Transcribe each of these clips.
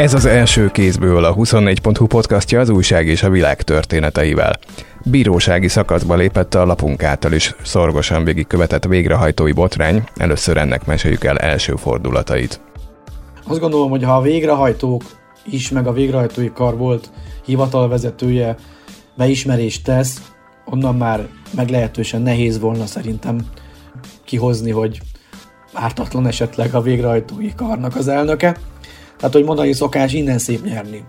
Ez az első kézből a 24.hu podcastja az újság és a világ történeteivel. Bírósági szakaszba lépett a lapunk által is szorgosan végigkövetett végrehajtói botrány, először ennek meséljük el első fordulatait. Azt gondolom, hogy ha a végrehajtók is, meg a végrehajtói kar volt hivatalvezetője beismerést tesz, onnan már meglehetősen nehéz volna szerintem kihozni, hogy ártatlan esetleg a végrehajtói karnak az elnöke. Tehát, hogy mondani szokás, innen szép nyerni.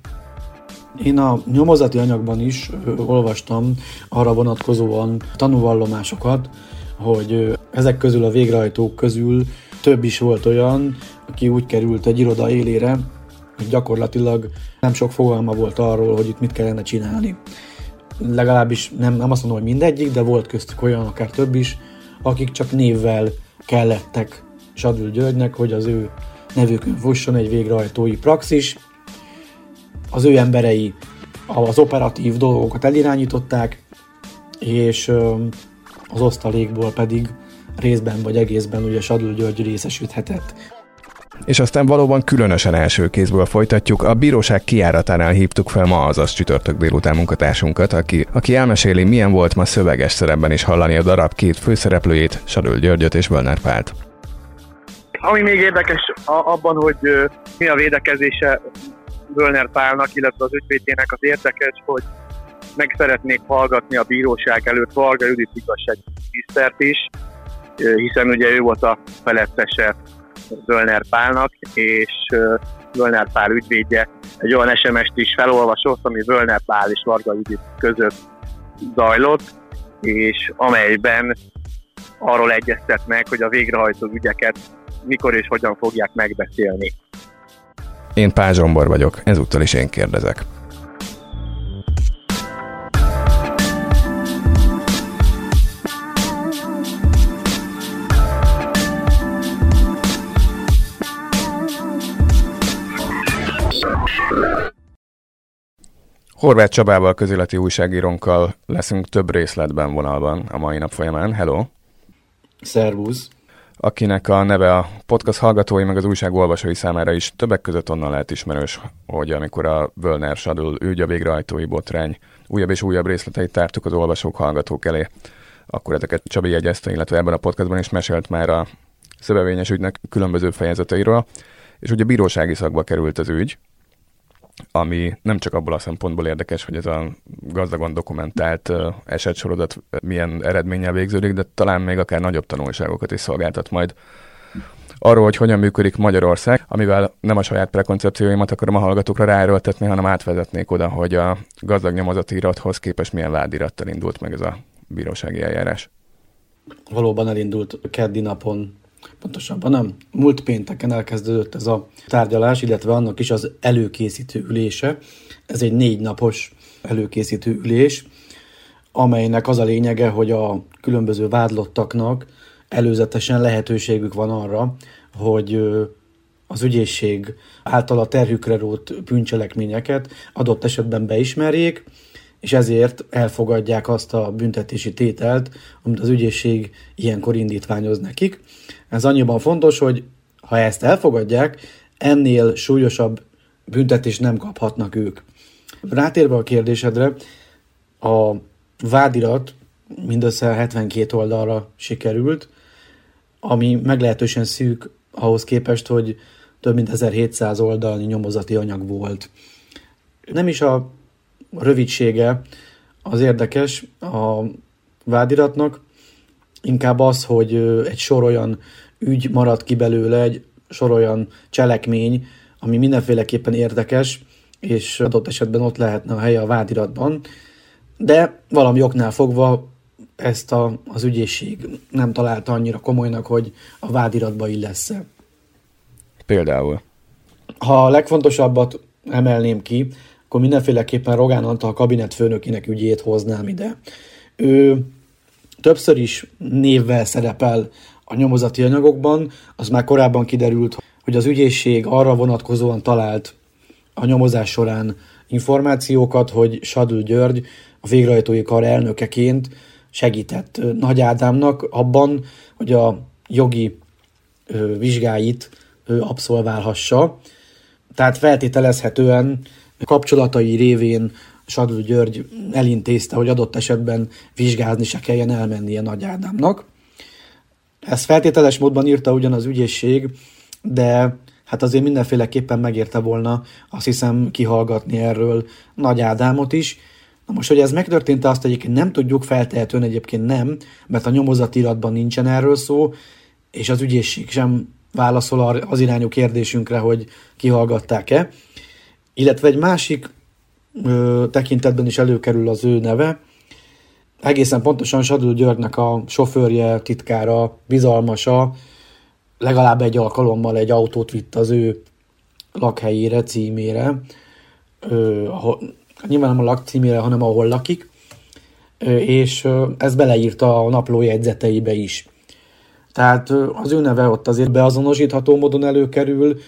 Én a nyomozati anyagban is olvastam arra vonatkozóan tanúvallomásokat, hogy ezek közül a végrehajtók közül több is volt olyan, aki úgy került egy iroda élére, hogy gyakorlatilag nem sok fogalma volt arról, hogy itt mit kellene csinálni. Legalábbis nem, nem azt mondom, hogy mindegyik, de volt köztük olyan, akár több is, akik csak névvel kellettek Sadül Györgynek, hogy az ő nevükön fusson egy végrehajtói praxis. Az ő emberei az operatív dolgokat elirányították, és az osztalékból pedig részben vagy egészben ugye Sadül György részesíthetett. És aztán valóban különösen első kézből folytatjuk. A bíróság kiáratánál hívtuk fel ma azaz csütörtök délután munkatársunkat, aki, aki elmeséli, milyen volt ma szöveges szerepben is hallani a darab két főszereplőjét, Sadül Györgyöt és Völner Pált. Ami még érdekes abban, hogy mi a védekezése Völner Pálnak, illetve az ügyvédjének az érdekes, hogy meg szeretnék hallgatni a bíróság előtt Varga Judit igazságminisztert is, hiszen ugye ő volt a felettese Völner Pálnak, és Völner Pál ügyvédje egy olyan SMS-t is felolvasott, ami Völner Pál és Varga Judit között zajlott, és amelyben arról egyeztetnek, hogy a végrehajtó ügyeket mikor és hogyan fogják megbeszélni. Én Pál Zsombor vagyok, ezúttal is én kérdezek. Horváth Csabával, közéleti újságírónkkal leszünk több részletben vonalban a mai nap folyamán. Hello! Szervusz! Akinek a neve a podcast hallgatói, meg az újság olvasói számára is. Többek között onnan lehet ismerős, hogy amikor a Völner Sadul ügy a végrehajtói botrány újabb és újabb részleteit tártuk az olvasók, hallgatók elé, akkor ezeket Csabi jegyezte, illetve ebben a podcastban is mesélt már a szövevényes ügynek különböző fejezeteiről, és ugye bírósági szakba került az ügy, ami nem csak abból a szempontból érdekes, hogy ez a gazdagon dokumentált esetsorozat milyen eredménnyel végződik, de talán még akár nagyobb tanulságokat is szolgáltat majd arról, hogy hogyan működik Magyarország, amivel nem a saját prekoncepcióimat akarom a hallgatókra ráerőltetni, hanem átvezetnék oda, hogy a gazdag nyomozati irathoz képest milyen vádirattal indult meg ez a bírósági eljárás. Valóban elindult keddi napon Pontosabban nem. Múlt pénteken elkezdődött ez a tárgyalás, illetve annak is az előkészítő ülése. Ez egy négy napos előkészítő ülés, amelynek az a lényege, hogy a különböző vádlottaknak előzetesen lehetőségük van arra, hogy az ügyészség által a terhükre rót bűncselekményeket adott esetben beismerjék, és ezért elfogadják azt a büntetési tételt, amit az ügyészség ilyenkor indítványoz nekik. Ez annyiban fontos, hogy ha ezt elfogadják, ennél súlyosabb büntetést nem kaphatnak ők. Rátérve a kérdésedre, a vádirat mindössze 72 oldalra sikerült, ami meglehetősen szűk ahhoz képest, hogy több mint 1700 oldalnyi nyomozati anyag volt. Nem is a rövidsége az érdekes a vádiratnak, inkább az, hogy egy sor olyan ügy marad ki belőle, egy sor olyan cselekmény, ami mindenféleképpen érdekes, és adott esetben ott lehetne a helye a vádiratban, de valami oknál fogva ezt a, az ügyészség nem találta annyira komolynak, hogy a vádiratba illesz Például? Ha a legfontosabbat emelném ki, akkor mindenféleképpen Rogán Antal kabinet főnökének ügyét hoznám ide. Ő többször is névvel szerepel a nyomozati anyagokban, az már korábban kiderült, hogy az ügyészség arra vonatkozóan talált a nyomozás során információkat, hogy Sadül György a végrehajtói kar elnökeként segített Nagy Ádámnak abban, hogy a jogi vizsgáit abszolválhassa. Tehát feltételezhetően kapcsolatai révén Sadl György elintézte, hogy adott esetben vizsgázni se kelljen elmennie Nagy Ádámnak. Ezt feltételes módban írta ugyan az ügyészség, de hát azért mindenféleképpen megérte volna azt hiszem kihallgatni erről Nagy Ádámot is. Na most, hogy ez megtörtént, azt egyébként nem tudjuk, feltehetően egyébként nem, mert a nyomozatiratban nincsen erről szó, és az ügyészség sem válaszol az irányú kérdésünkre, hogy kihallgatták-e. Illetve egy másik ö, tekintetben is előkerül az ő neve, egészen pontosan Sadul Györgynek a sofőrje, titkára, bizalmasa, legalább egy alkalommal egy autót vitt az ő lakhelyére, címére, ö, ahol, nyilván nem a lakcímére, hanem ahol lakik, ö, és ö, ez beleírta a napló jegyzeteibe is. Tehát ö, az ő neve ott azért beazonosítható módon előkerül,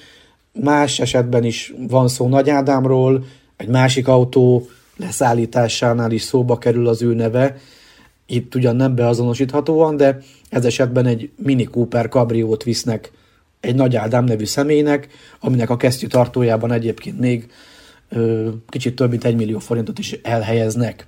más esetben is van szó Nagy Ádámról, egy másik autó leszállításánál is szóba kerül az ő neve, itt ugyan nem beazonosíthatóan, de ez esetben egy Mini Cooper kabriót visznek egy Nagy Ádám nevű személynek, aminek a kesztyű tartójában egyébként még ö, kicsit több mint egy millió forintot is elhelyeznek.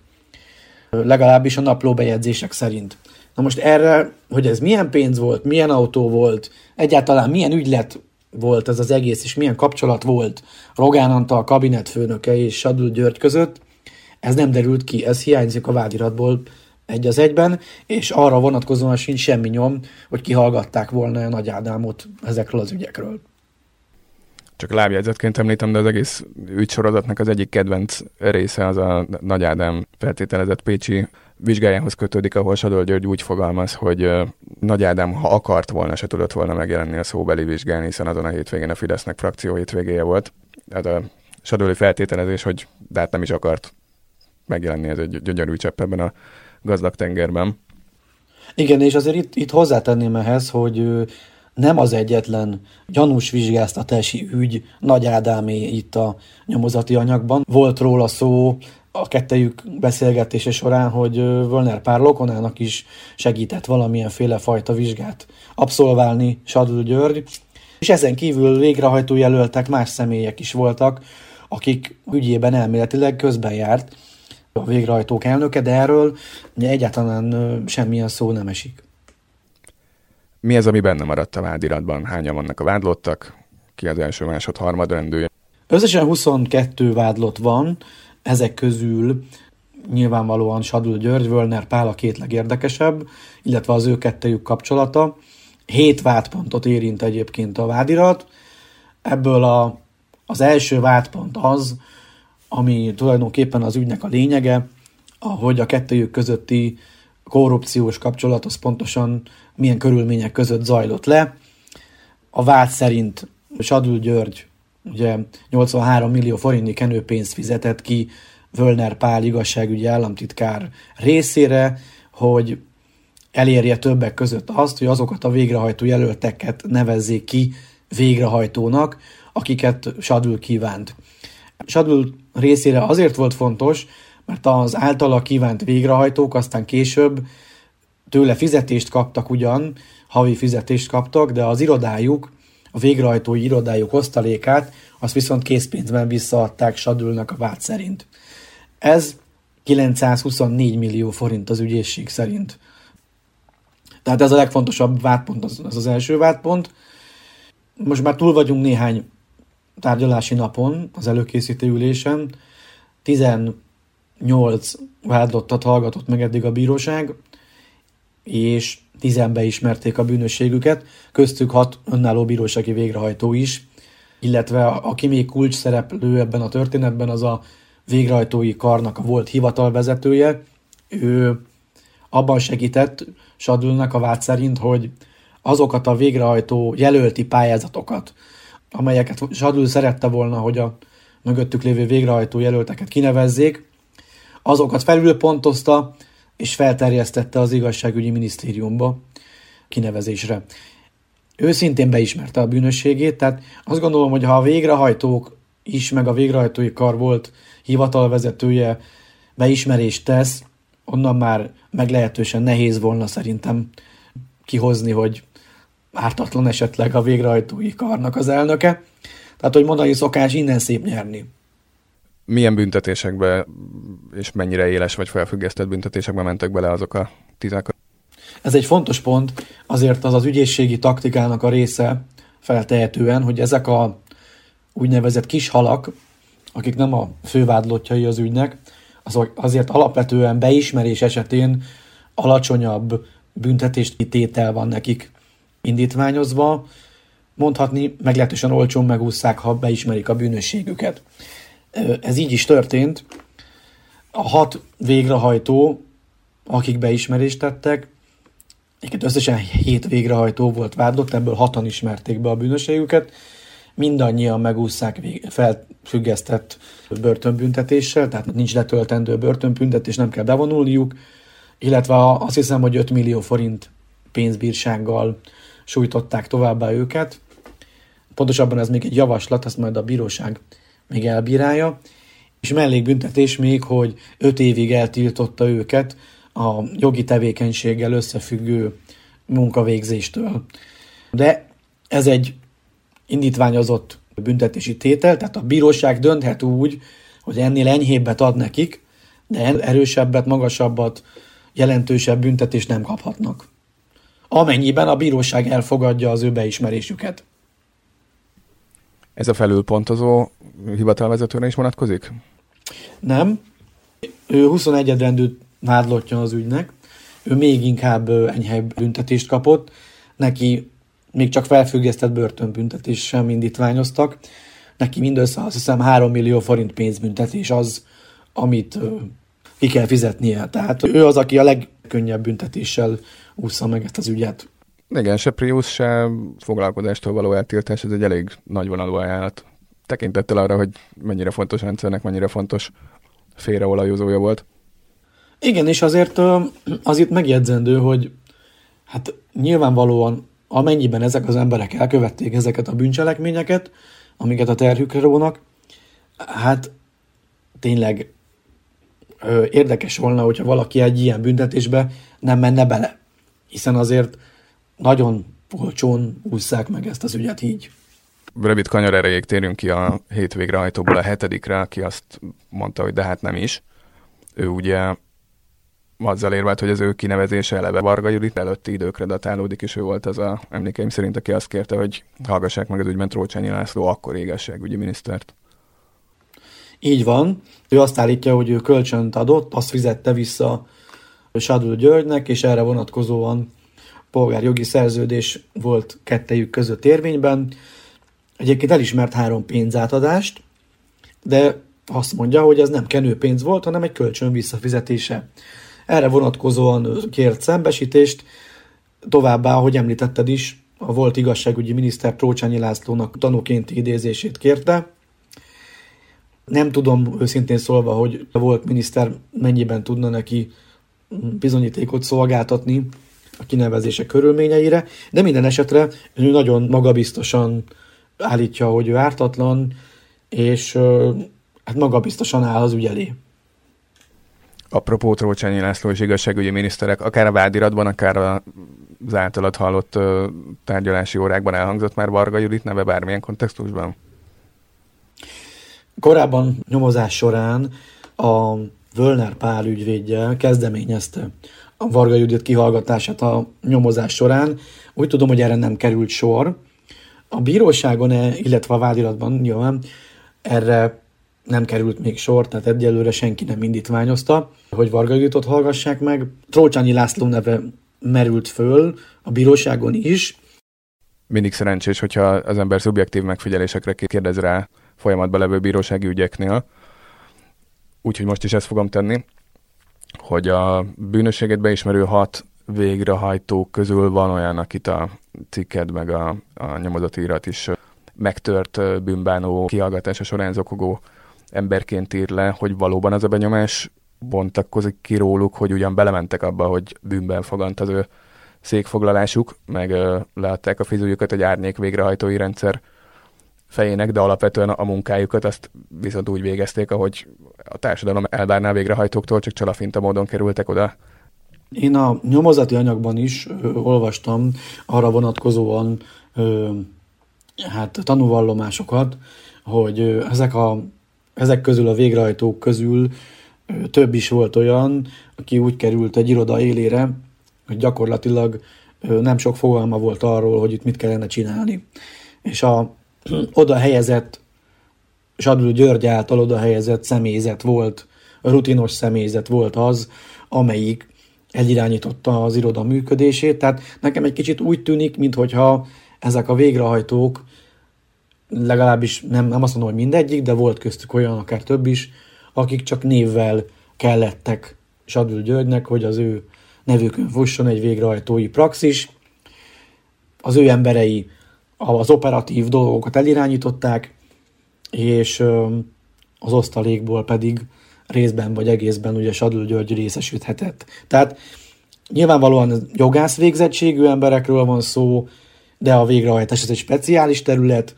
Legalábbis a napló bejegyzések szerint. Na most erre, hogy ez milyen pénz volt, milyen autó volt, egyáltalán milyen ügylet volt ez az egész, és milyen kapcsolat volt Rogán Antal kabinetfőnöke és Sadul György között, ez nem derült ki, ez hiányzik a vádiratból egy az egyben, és arra vonatkozóan sincs semmi nyom, hogy kihallgatták volna a Nagy Ádámot ezekről az ügyekről. Csak lábjegyzetként említem, de az egész ügysorozatnak az egyik kedvenc része az a Nagy Ádám feltételezett Pécsi vizsgájához kötődik, ahol Sadol György úgy fogalmaz, hogy Nagy Ádám, ha akart volna, se tudott volna megjelenni a szóbeli vizsgán, hiszen azon a hétvégén a Fidesznek frakció hétvégéje volt. Tehát a Sadoli feltételezés, hogy de hát nem is akart megjelenni, ez egy gyönyörű csepp ebben a gazdag tengerben. Igen, és azért itt, itt hozzátenném ehhez, hogy nem az egyetlen gyanús vizsgáztatási ügy Nagy Ádámé itt a nyomozati anyagban. Volt róla szó a kettejük beszélgetése során, hogy Völner pár Lokonának is segített valamilyen féle fajta vizsgát abszolválni Sadul György, és ezen kívül végrehajtó jelöltek más személyek is voltak, akik ügyében elméletileg közben járt a végrehajtók elnöke, de erről ugye egyáltalán semmilyen szó nem esik. Mi az, ami benne maradt a vádiratban? Hányan vannak a vádlottak? Ki az első, másod, harmad rendője? Összesen 22 vádlott van, ezek közül nyilvánvalóan Sadul György, Völner Pál a két legérdekesebb, illetve az ő kettejük kapcsolata. Hét vádpontot érint egyébként a vádirat. Ebből a, az első vádpont az, ami tulajdonképpen az ügynek a lényege, hogy a kettőjük közötti korrupciós kapcsolat az pontosan milyen körülmények között zajlott le. A vád szerint Sadul György ugye 83 millió forintnyi kenőpénzt fizetett ki Völner Pál igazságügyi államtitkár részére, hogy elérje többek között azt, hogy azokat a végrehajtó jelölteket nevezzék ki végrehajtónak, akiket Sadul kívánt. Sadul részére azért volt fontos, mert az általa kívánt végrehajtók aztán később tőle fizetést kaptak ugyan, havi fizetést kaptak, de az irodájuk, a végrehajtói irodájuk osztalékát, azt viszont készpénzben visszaadták Sadulnak a vád szerint. Ez 924 millió forint az ügyészség szerint. Tehát ez a legfontosabb vádpont, az az, az első vádpont. Most már túl vagyunk néhány tárgyalási napon, az előkészítő ülésen 18 vádlottat hallgatott meg eddig a bíróság, és tizenbe ismerték a bűnösségüket, köztük hat önálló bírósági végrehajtó is, illetve aki még kulcs szereplő ebben a történetben, az a végrehajtói karnak a volt hivatalvezetője. Ő abban segített Sadülnek a vád szerint, hogy azokat a végrehajtó jelölti pályázatokat, amelyeket Zsadul szerette volna, hogy a mögöttük lévő végrehajtó jelölteket kinevezzék, azokat felülpontozta és felterjesztette az igazságügyi minisztériumba kinevezésre. Ő szintén beismerte a bűnösségét, tehát azt gondolom, hogy ha a végrehajtók is, meg a végrehajtói kar volt hivatalvezetője beismerést tesz, onnan már meglehetősen nehéz volna szerintem kihozni, hogy ártatlan esetleg a végrehajtói karnak az elnöke. Tehát, hogy mondani szokás, innen szép nyerni. Milyen büntetésekbe és mennyire éles vagy felfüggesztett büntetésekbe mentek bele azok a tizek? Ez egy fontos pont, azért az az ügyészségi taktikának a része feltehetően, hogy ezek a úgynevezett kis halak, akik nem a fővádlottjai az ügynek, azok azért alapvetően beismerés esetén alacsonyabb büntetést tétel van nekik indítványozva, mondhatni meglehetősen olcsón megúszszák, ha beismerik a bűnösségüket. Ez így is történt. A hat végrehajtó, akik beismerést tettek, egyébként összesen hét végrehajtó volt vádlott, ebből hatan ismerték be a bűnösségüket, mindannyian megúszszák felfüggesztett börtönbüntetéssel, tehát nincs letöltendő börtönbüntetés, nem kell bevonulniuk, illetve azt hiszem, hogy 5 millió forint pénzbírsággal sújtották továbbá őket. Pontosabban ez még egy javaslat, azt majd a bíróság még elbírálja, és mellékbüntetés még, hogy 5 évig eltiltotta őket a jogi tevékenységgel összefüggő munkavégzéstől. De ez egy indítványozott büntetési tétel, tehát a bíróság dönthet úgy, hogy ennél enyhébbet ad nekik, de erősebbet, magasabbat, jelentősebb büntetést nem kaphatnak. Amennyiben a bíróság elfogadja az ő beismerésüket. Ez a felülpontozó hivatalvezetőre is vonatkozik? Nem. Ő 21 rendű vádlottja az ügynek. Ő még inkább enyhebb büntetést kapott. Neki még csak felfüggesztett börtönbüntetés sem indítványoztak. Neki mindössze azt hiszem 3 millió forint pénzbüntetés az, amit ki kell fizetnie. Tehát ő az, aki a legkönnyebb büntetéssel úszza meg ezt az ügyet. Igen, se Prius, se foglalkozástól való eltiltás, ez egy elég nagy vonalú ajánlat. Tekintettel arra, hogy mennyire fontos rendszernek, mennyire fontos félreolajozója volt. Igen, és azért az itt megjegyzendő, hogy hát nyilvánvalóan amennyiben ezek az emberek elkövették ezeket a bűncselekményeket, amiket a terhükre rónak, hát tényleg ö, érdekes volna, hogyha valaki egy ilyen büntetésbe nem menne bele. Hiszen azért nagyon olcsón ússzák meg ezt az ügyet így. Rövid kanyar erejéig térjünk ki a hét végrehajtóból a hetedikre, aki azt mondta, hogy de hát nem is. Ő ugye azzal érvelt, hogy az ő kinevezése eleve Varga Judit előtti időkre datálódik, és ő volt az a emlékeim szerint, aki azt kérte, hogy hallgassák meg az ügyben Trócsányi László akkor égességügyi minisztert. Így van. Ő azt állítja, hogy ő kölcsönt adott, azt fizette vissza Sadul Györgynek, és erre vonatkozóan polgárjogi szerződés volt kettejük között érvényben. Egyébként elismert három pénzátadást, de azt mondja, hogy ez nem kenőpénz volt, hanem egy kölcsön visszafizetése. Erre vonatkozóan kért szembesítést, továbbá, hogy említetted is, a volt igazságügyi miniszter Trócsányi Lászlónak tanúkénti idézését kérte. Nem tudom őszintén szólva, hogy a volt miniszter mennyiben tudna neki bizonyítékot szolgáltatni a kinevezése körülményeire, de minden esetre ő nagyon magabiztosan állítja, hogy ő ártatlan, és hát magabiztosan áll az ügy elé. Apropó Trócsányi László és igazságügyi miniszterek, akár a vádiratban, akár az általad hallott tárgyalási órákban elhangzott már Varga Judit neve bármilyen kontextusban? Korábban nyomozás során a Völner Pál ügyvédje kezdeményezte a Varga Judit kihallgatását a nyomozás során. Úgy tudom, hogy erre nem került sor. A bíróságon, -e, illetve a vádiratban nyilván erre nem került még sor, tehát egyelőre senki nem indítványozta, hogy Varga Juditot hallgassák meg. Trócsányi László neve merült föl a bíróságon is. Mindig szerencsés, hogyha az ember szubjektív megfigyelésekre kérdez rá folyamatban levő bírósági ügyeknél. Úgyhogy most is ezt fogom tenni, hogy a bűnösséget beismerő hat végrehajtó közül van olyan, akit a cikked meg a, a nyomozati irat is megtört bűnbánó kihallgatása során zokogó emberként ír le, hogy valóban az a benyomás bontakozik ki róluk, hogy ugyan belementek abba, hogy bűnben fogant az ő székfoglalásuk, meg ö, leadták a fizújukat egy árnyék végrehajtói rendszer fejének, de alapvetően a munkájukat azt viszont úgy végezték, ahogy a társadalom elvárná végrehajtóktól, csak csalafinta módon kerültek oda. Én a nyomozati anyagban is ö, olvastam arra vonatkozóan ö, hát tanúvallomásokat, hogy ezek, a, ezek közül a végrehajtók közül több is volt olyan, aki úgy került egy iroda élére, hogy gyakorlatilag nem sok fogalma volt arról, hogy itt mit kellene csinálni. És a oda helyezett, Sadul György által oda helyezett személyzet volt, rutinos személyzet volt az, amelyik elirányította az iroda működését. Tehát nekem egy kicsit úgy tűnik, mintha ezek a végrehajtók, legalábbis nem, nem azt mondom, hogy mindegyik, de volt köztük olyan, akár több is, akik csak névvel kellettek Sadül Györgynek, hogy az ő nevükön fusson egy végrehajtói praxis. Az ő emberei az operatív dolgokat elirányították, és az osztalékból pedig részben vagy egészben ugye Sadül György részesülhetett. Tehát nyilvánvalóan jogász végzettségű emberekről van szó, de a végrehajtás ez egy speciális terület,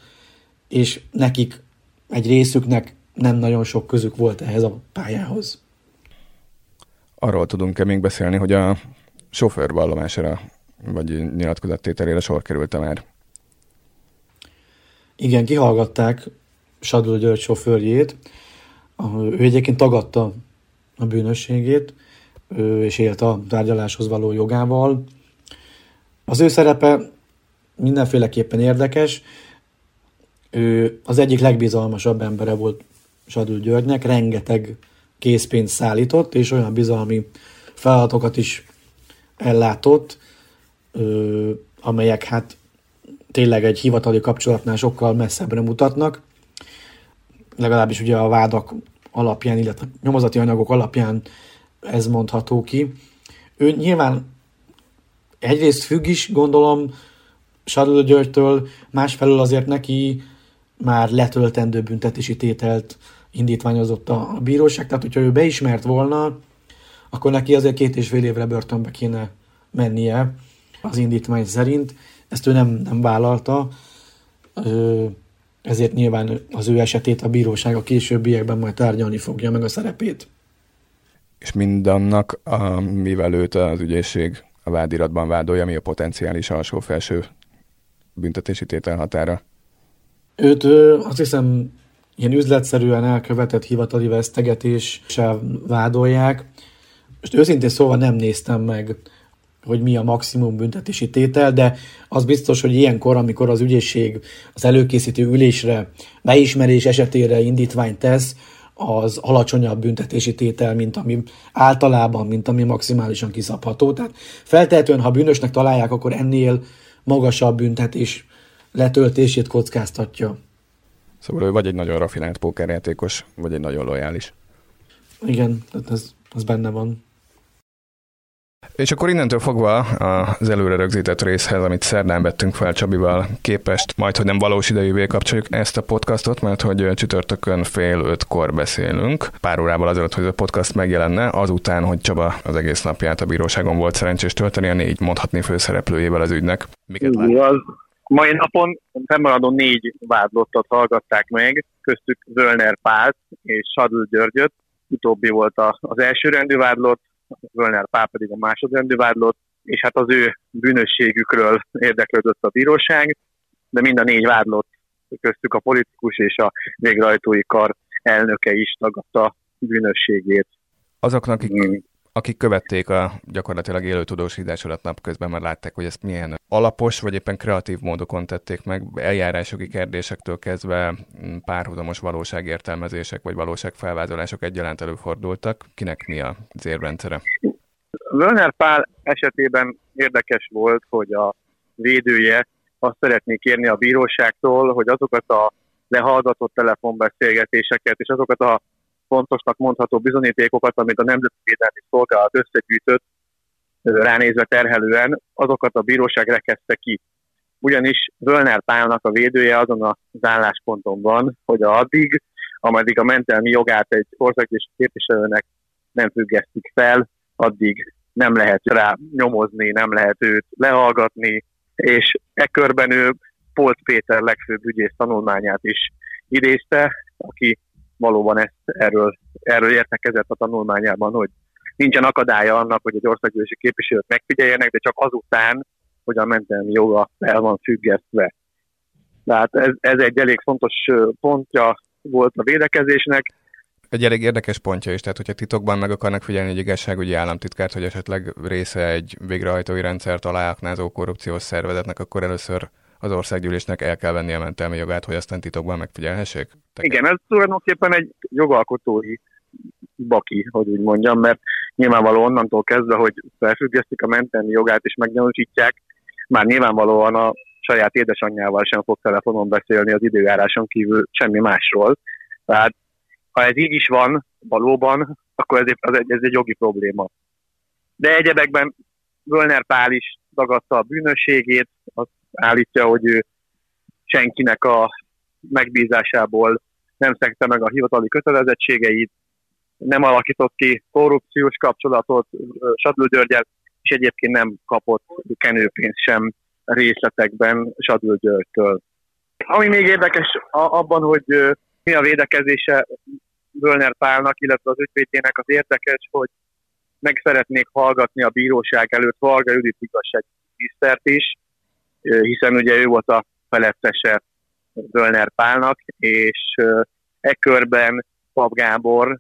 és nekik egy részüknek nem nagyon sok közük volt ehhez a pályához. Arról tudunk-e még beszélni, hogy a sofőr vallomására vagy nyilatkozattételére sor került már? Igen, kihallgatták Sadul György sofőrjét. Ő egyébként tagadta a bűnösségét, és élt a tárgyaláshoz való jogával. Az ő szerepe mindenféleképpen érdekes. Ő az egyik legbizalmasabb embere volt Sadul Györgynek, rengeteg készpénzt szállított, és olyan bizalmi feladatokat is ellátott, amelyek hát tényleg egy hivatali kapcsolatnál sokkal messzebbre mutatnak. Legalábbis ugye a vádak alapján, illetve nyomozati anyagok alapján ez mondható ki. Ő nyilván egyrészt függ is, gondolom, Sadul Györgytől, másfelől azért neki már letöltendő büntetési tételt indítványozott a bíróság, tehát hogyha ő beismert volna, akkor neki azért két és fél évre börtönbe kéne mennie az indítvány szerint. Ezt ő nem, nem vállalta, ezért nyilván az ő esetét a bíróság a későbbiekben majd tárgyalni fogja meg a szerepét. És mindannak, mivel őt az ügyészség a vádiratban vádolja, mi a potenciális alsó-felső büntetési tételhatára? Őt azt hiszem ilyen üzletszerűen elkövetett hivatali vesztegetéssel vádolják. Most őszintén szóval nem néztem meg, hogy mi a maximum büntetési tétel, de az biztos, hogy ilyenkor, amikor az ügyészség az előkészítő ülésre beismerés esetére indítványt tesz, az alacsonyabb büntetési tétel, mint ami általában, mint ami maximálisan kiszabható. Tehát feltehetően, ha bűnösnek találják, akkor ennél magasabb büntetés letöltését kockáztatja. Szóval ő vagy egy nagyon rafinált pókerjátékos, vagy egy nagyon lojális. Igen, tehát ez, ez benne van. És akkor innentől fogva az előre rögzített részhez, amit szerdán vettünk fel Csabival képest, majd, hogy nem valós idejűvé kapcsoljuk ezt a podcastot, mert hogy csütörtökön fél ötkor beszélünk, pár órával azelőtt, hogy a podcast megjelenne, azután, hogy Csaba az egész napját a bíróságon volt szerencsés tölteni a négy mondhatni főszereplőjével az ügynek. Miket lát? Mai napon fennmaradó négy vádlottat hallgatták meg, köztük Völner Pált és Sadl Györgyöt. Utóbbi volt az első rendű vádlott, Völner Pál pedig a másodrendű vádlott, és hát az ő bűnösségükről érdeklődött a bíróság, de mind a négy vádlott köztük a politikus és a végrehajtói kar elnöke is tagadta bűnösségét. Azoknak, akik hmm akik követték a gyakorlatilag élő tudósításodat napközben, már látták, hogy ezt milyen alapos, vagy éppen kreatív módokon tették meg, eljárásoki kérdésektől kezdve mm, párhuzamos valóságértelmezések, vagy valóságfelvázolások egyaránt előfordultak. Kinek mi az érrendszere? Werner Pál esetében érdekes volt, hogy a védője azt szeretné kérni a bíróságtól, hogy azokat a lehallgatott telefonbeszélgetéseket és azokat a fontosnak mondható bizonyítékokat, amit a Nemzeti Védelmi Szolgálat összegyűjtött, ránézve terhelően, azokat a bíróság rekezte ki. Ugyanis Völner Pálnak a védője azon az állásponton van, hogy addig, ameddig a mentelmi jogát egy országgyűlési képviselőnek nem függesztik fel, addig nem lehet rá nyomozni, nem lehet őt lehallgatni, és e körben ő Polt Péter legfőbb ügyész tanulmányát is idézte, aki valóban ezt, erről, erről értekezett a tanulmányában, hogy nincsen akadálya annak, hogy egy országgyűlési képviselőt megfigyeljenek, de csak azután, hogy a mentelmi joga el van függesztve. Tehát ez, ez egy elég fontos pontja volt a védekezésnek. Egy elég érdekes pontja is, tehát hogyha titokban meg akarnak figyelni egy igazságügyi államtitkárt, hogy esetleg része egy végrehajtói rendszer aláaknázó korrupciós szervezetnek, akkor először az országgyűlésnek el kell venni a mentelmi jogát, hogy aztán titokban megfigyelhessék? Igen, ez tulajdonképpen egy jogalkotói baki, hogy úgy mondjam, mert nyilvánvaló onnantól kezdve, hogy felfüggesztik a mentelmi jogát és meggyanúsítják, már nyilvánvalóan a saját édesanyjával sem fog telefonon beszélni az időjáráson kívül semmi másról. Tehát ha ez így is van valóban, akkor ez egy, ez egy jogi probléma. De egyebekben Völner Pál is dagadta a bűnösségét, azt állítja, hogy ő senkinek a megbízásából nem szekte meg a hivatali kötelezettségeit, nem alakított ki korrupciós kapcsolatot Sadló Györgyel, és egyébként nem kapott kenőpénzt sem részletekben Sadló Györgytől. Ami még érdekes abban, hogy mi a védekezése Völner Pálnak, illetve az ügyvédjének az érdekes, hogy meg szeretnék hallgatni a bíróság előtt Varga Judit igazságügyminisztert is, hiszen ugye ő volt a felettese Völner Pálnak, és e körben Pap Gábor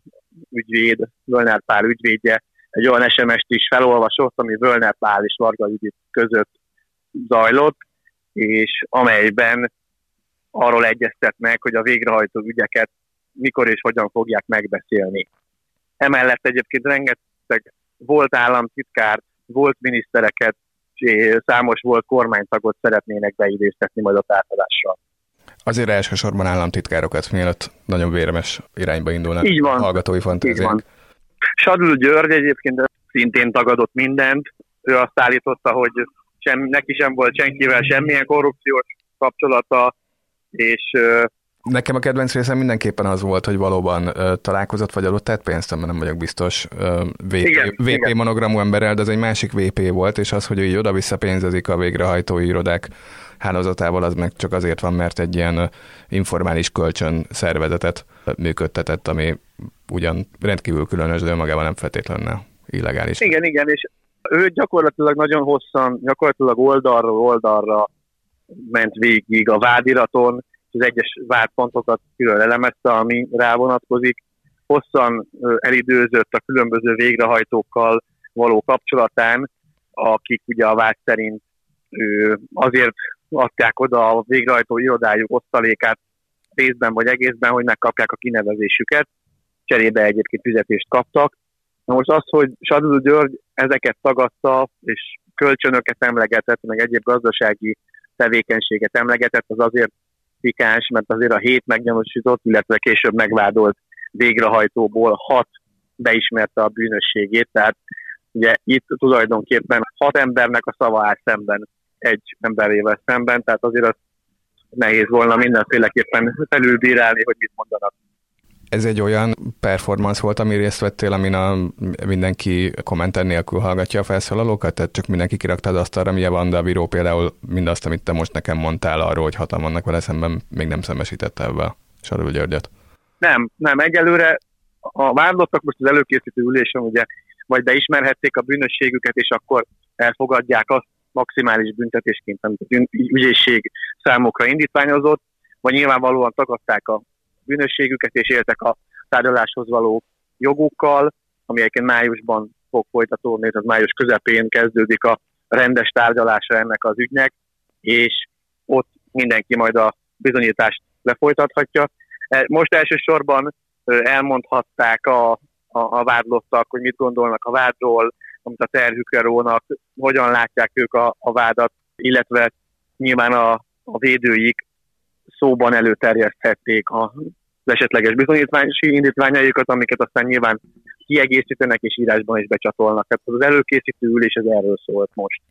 ügyvéd, Völner Pál ügyvédje egy olyan SMS-t is felolvasott, ami Völner Pál és Varga Judit között zajlott, és amelyben arról egyeztetnek, hogy a végrehajtó ügyeket mikor és hogyan fogják megbeszélni. Emellett egyébként rengeteg volt államtitkár, volt minisztereket, számos volt kormánytagot szeretnének beidéztetni majd a tárgyalással. Azért elsősorban államtitkárokat, mielőtt nagyon véremes irányba indulnak Így van. hallgatói fantáziák. Sadül György egyébként szintén tagadott mindent. Ő azt állította, hogy sem, neki sem volt senkivel semmilyen korrupciós kapcsolata, és Nekem a kedvenc részem mindenképpen az volt, hogy valóban uh, találkozott, vagy adott tehát pénzt, mert nem vagyok biztos uh, VP, igen, VP igen. monogramú emberrel, de ez egy másik VP volt, és az, hogy így oda-vissza pénzezik a végrehajtói irodák hálózatával, az meg csak azért van, mert egy ilyen informális kölcsön szervezetet működtetett, ami ugyan rendkívül különös, de magában nem feltétlenül illegális. Igen, igen, és ő gyakorlatilag nagyon hosszan, gyakorlatilag oldalról oldalra ment végig a vádiraton, az egyes vádpontokat külön elemezte, ami rá vonatkozik. Hosszan elidőzött a különböző végrehajtókkal való kapcsolatán, akik ugye a vád szerint azért adták oda a végrehajtó irodájuk osztalékát részben vagy egészben, hogy megkapják a kinevezésüket, cserébe egyébként fizetést kaptak. Na most az, hogy Sadul György ezeket tagadta, és kölcsönöket emlegetett, meg egyéb gazdasági tevékenységet emlegetett, az azért pikáns, mert azért a hét meggyanúsított, illetve később megvádolt végrehajtóból hat beismerte a bűnösségét, tehát ugye itt tulajdonképpen hat embernek a szava áll szemben egy emberével szemben, tehát azért az nehéz volna mindenféleképpen felülbírálni, hogy mit mondanak. Ez egy olyan performance volt, ami részt vettél, amin a, mindenki kommenter nélkül hallgatja a felszólalókat? Tehát csak mindenki kirakta az asztalra, de a bíró például mindazt, amit te most nekem mondtál arról, hogy hatalman vannak vele szemben, még nem szembesítette ebbe Sarul Györgyet. Nem, nem, egyelőre a vádlottak most az előkészítő ülésen ugye vagy beismerhették a bűnösségüket, és akkor elfogadják azt maximális büntetésként, amit az ügyészség számokra indítványozott, vagy nyilvánvalóan tagadták a bűnösségüket, és éltek a tárgyaláshoz való jogukkal, ami egyébként májusban fog folytatódni, az május közepén kezdődik a rendes tárgyalása ennek az ügynek, és ott mindenki majd a bizonyítást lefolytathatja. E, most elsősorban elmondhatták a, a, a vádlottak, hogy mit gondolnak a vádról, amit a terhükre rónak, hogyan látják ők a, a vádat, illetve nyilván a, a védőik szóban előterjeszthették a, az esetleges bizonyítási indítványaikat, amiket aztán nyilván kiegészítenek és írásban is becsatolnak. Tehát az előkészítő ülés ez erről szólt most.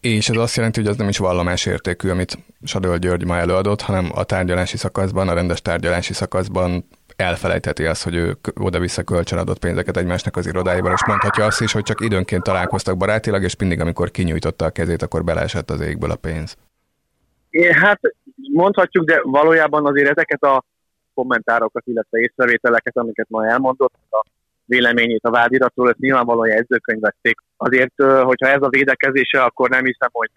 És ez azt jelenti, hogy az nem is vallomás értékű, amit Sadöl György ma előadott, hanem a tárgyalási szakaszban, a rendes tárgyalási szakaszban elfelejtheti azt, hogy ők oda-vissza kölcsön adott pénzeket egymásnak az irodáiban, és mondhatja azt is, hogy csak időnként találkoztak barátilag, és mindig, amikor kinyújtotta a kezét, akkor beleesett az égből a pénz. É, hát mondhatjuk, de valójában azért ezeket a kommentárokat, illetve észrevételeket, amiket ma elmondott, a véleményét a vádiratról, ezt nyilvánvalóan jegyzőkönyvették. Azért, hogyha ez a védekezése, akkor nem hiszem, hogy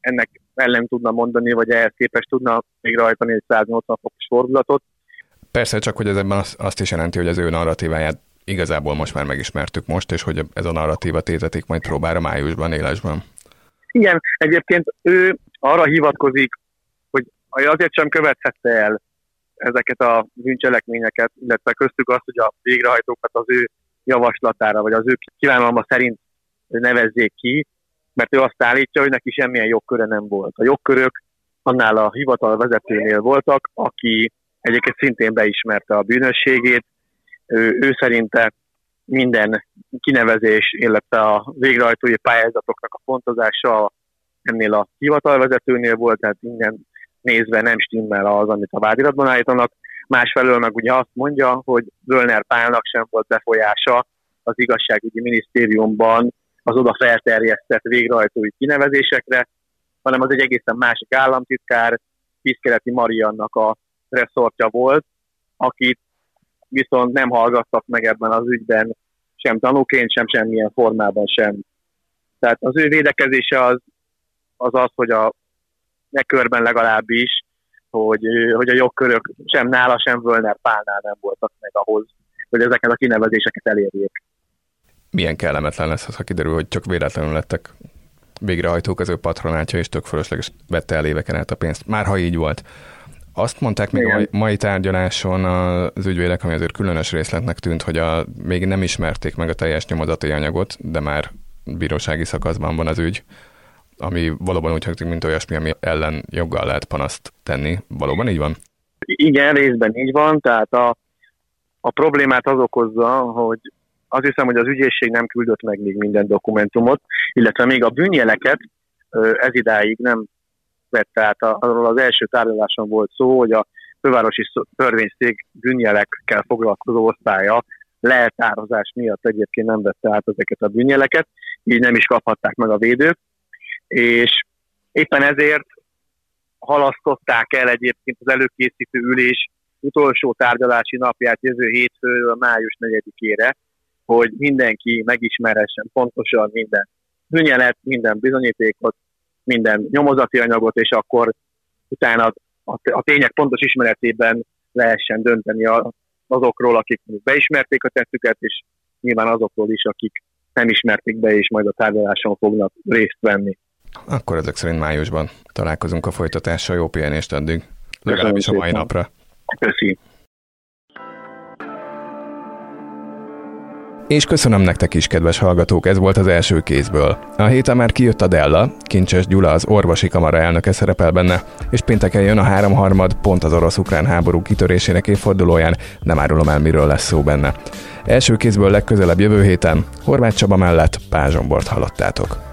ennek ellen tudna mondani, vagy ehhez képest tudna végrehajtani egy 180 fokos fordulatot. Persze, csak hogy ez ebben azt is jelenti, hogy az ő narratíváját igazából most már megismertük most, és hogy ez a narratíva tétetik majd próbára májusban, élesben. Igen, egyébként ő arra hivatkozik, azért sem követhette el ezeket a bűncselekményeket, illetve köztük azt, hogy a végrehajtókat az ő javaslatára, vagy az ő kívánalma szerint nevezzék ki, mert ő azt állítja, hogy neki semmilyen jogköre nem volt. A jogkörök annál a hivatal vezetőnél voltak, aki egyébként szintén beismerte a bűnösségét. Ő, ő szerinte minden kinevezés, illetve a végrehajtói pályázatoknak a fontozása ennél a hivatalvezetőnél volt, tehát minden nézve nem stimmel az, amit a vádiratban állítanak. Másfelől meg ugye azt mondja, hogy Völner Pálnak sem volt befolyása az igazságügyi minisztériumban az oda felterjesztett végrehajtói kinevezésekre, hanem az egy egészen másik államtitkár, Piszkeleti Mariannak a reszortja volt, akit viszont nem hallgattak meg ebben az ügyben sem tanúként, sem semmilyen formában sem. Tehát az ő védekezése az az, az hogy a ne körben legalábbis, hogy, hogy a jogkörök sem nála, sem Völner Pálnál nem voltak meg ahhoz, hogy ezeket a kinevezéseket elérjék. Milyen kellemetlen lesz az, ha kiderül, hogy csak véletlenül lettek végrehajtók az ő patronátja, és tök fölösleges vette el éveken át a pénzt. Már ha így volt. Azt mondták még Igen. a mai tárgyaláson az ügyvédek, ami azért különös részletnek tűnt, hogy a, még nem ismerték meg a teljes nyomozati anyagot, de már bírósági szakaszban van az ügy, ami valóban úgy hangzik, mint olyasmi, ami ellen joggal lehet panaszt tenni. Valóban így van? Igen, részben így van, tehát a, a problémát az okozza, hogy azt hiszem, hogy az ügyészség nem küldött meg még minden dokumentumot, illetve még a bűnjeleket ez idáig nem vette át. Arról az első tárgyaláson volt szó, hogy a fővárosi törvényszék bűnjelekkel foglalkozó osztálya leltározás miatt egyébként nem vette át ezeket a bűnjeleket, így nem is kaphatták meg a védők, és éppen ezért halasztották el egyébként az előkészítő ülés utolsó tárgyalási napját jövő hétfőről május 4-ére, hogy mindenki megismerhessen pontosan minden bűnjelet, minden bizonyítékot, minden nyomozati anyagot, és akkor utána a, tények pontos ismeretében lehessen dönteni azokról, akik beismerték a tettüket, és nyilván azokról is, akik nem ismerték be, és majd a tárgyaláson fognak részt venni. Akkor ezek szerint májusban találkozunk a folytatással. Jó pihenést addig. Legalábbis a mai napra. Köszönöm. És köszönöm nektek is, kedves hallgatók, ez volt az első kézből. A héten már kijött a Della, Kincses Gyula az orvosi kamara elnöke szerepel benne, és pénteken jön a háromharmad, pont az orosz-ukrán háború kitörésének évfordulóján, nem árulom el, miről lesz szó benne. Első kézből legközelebb jövő héten, Horváth Csaba mellett Pázsombort hallottátok.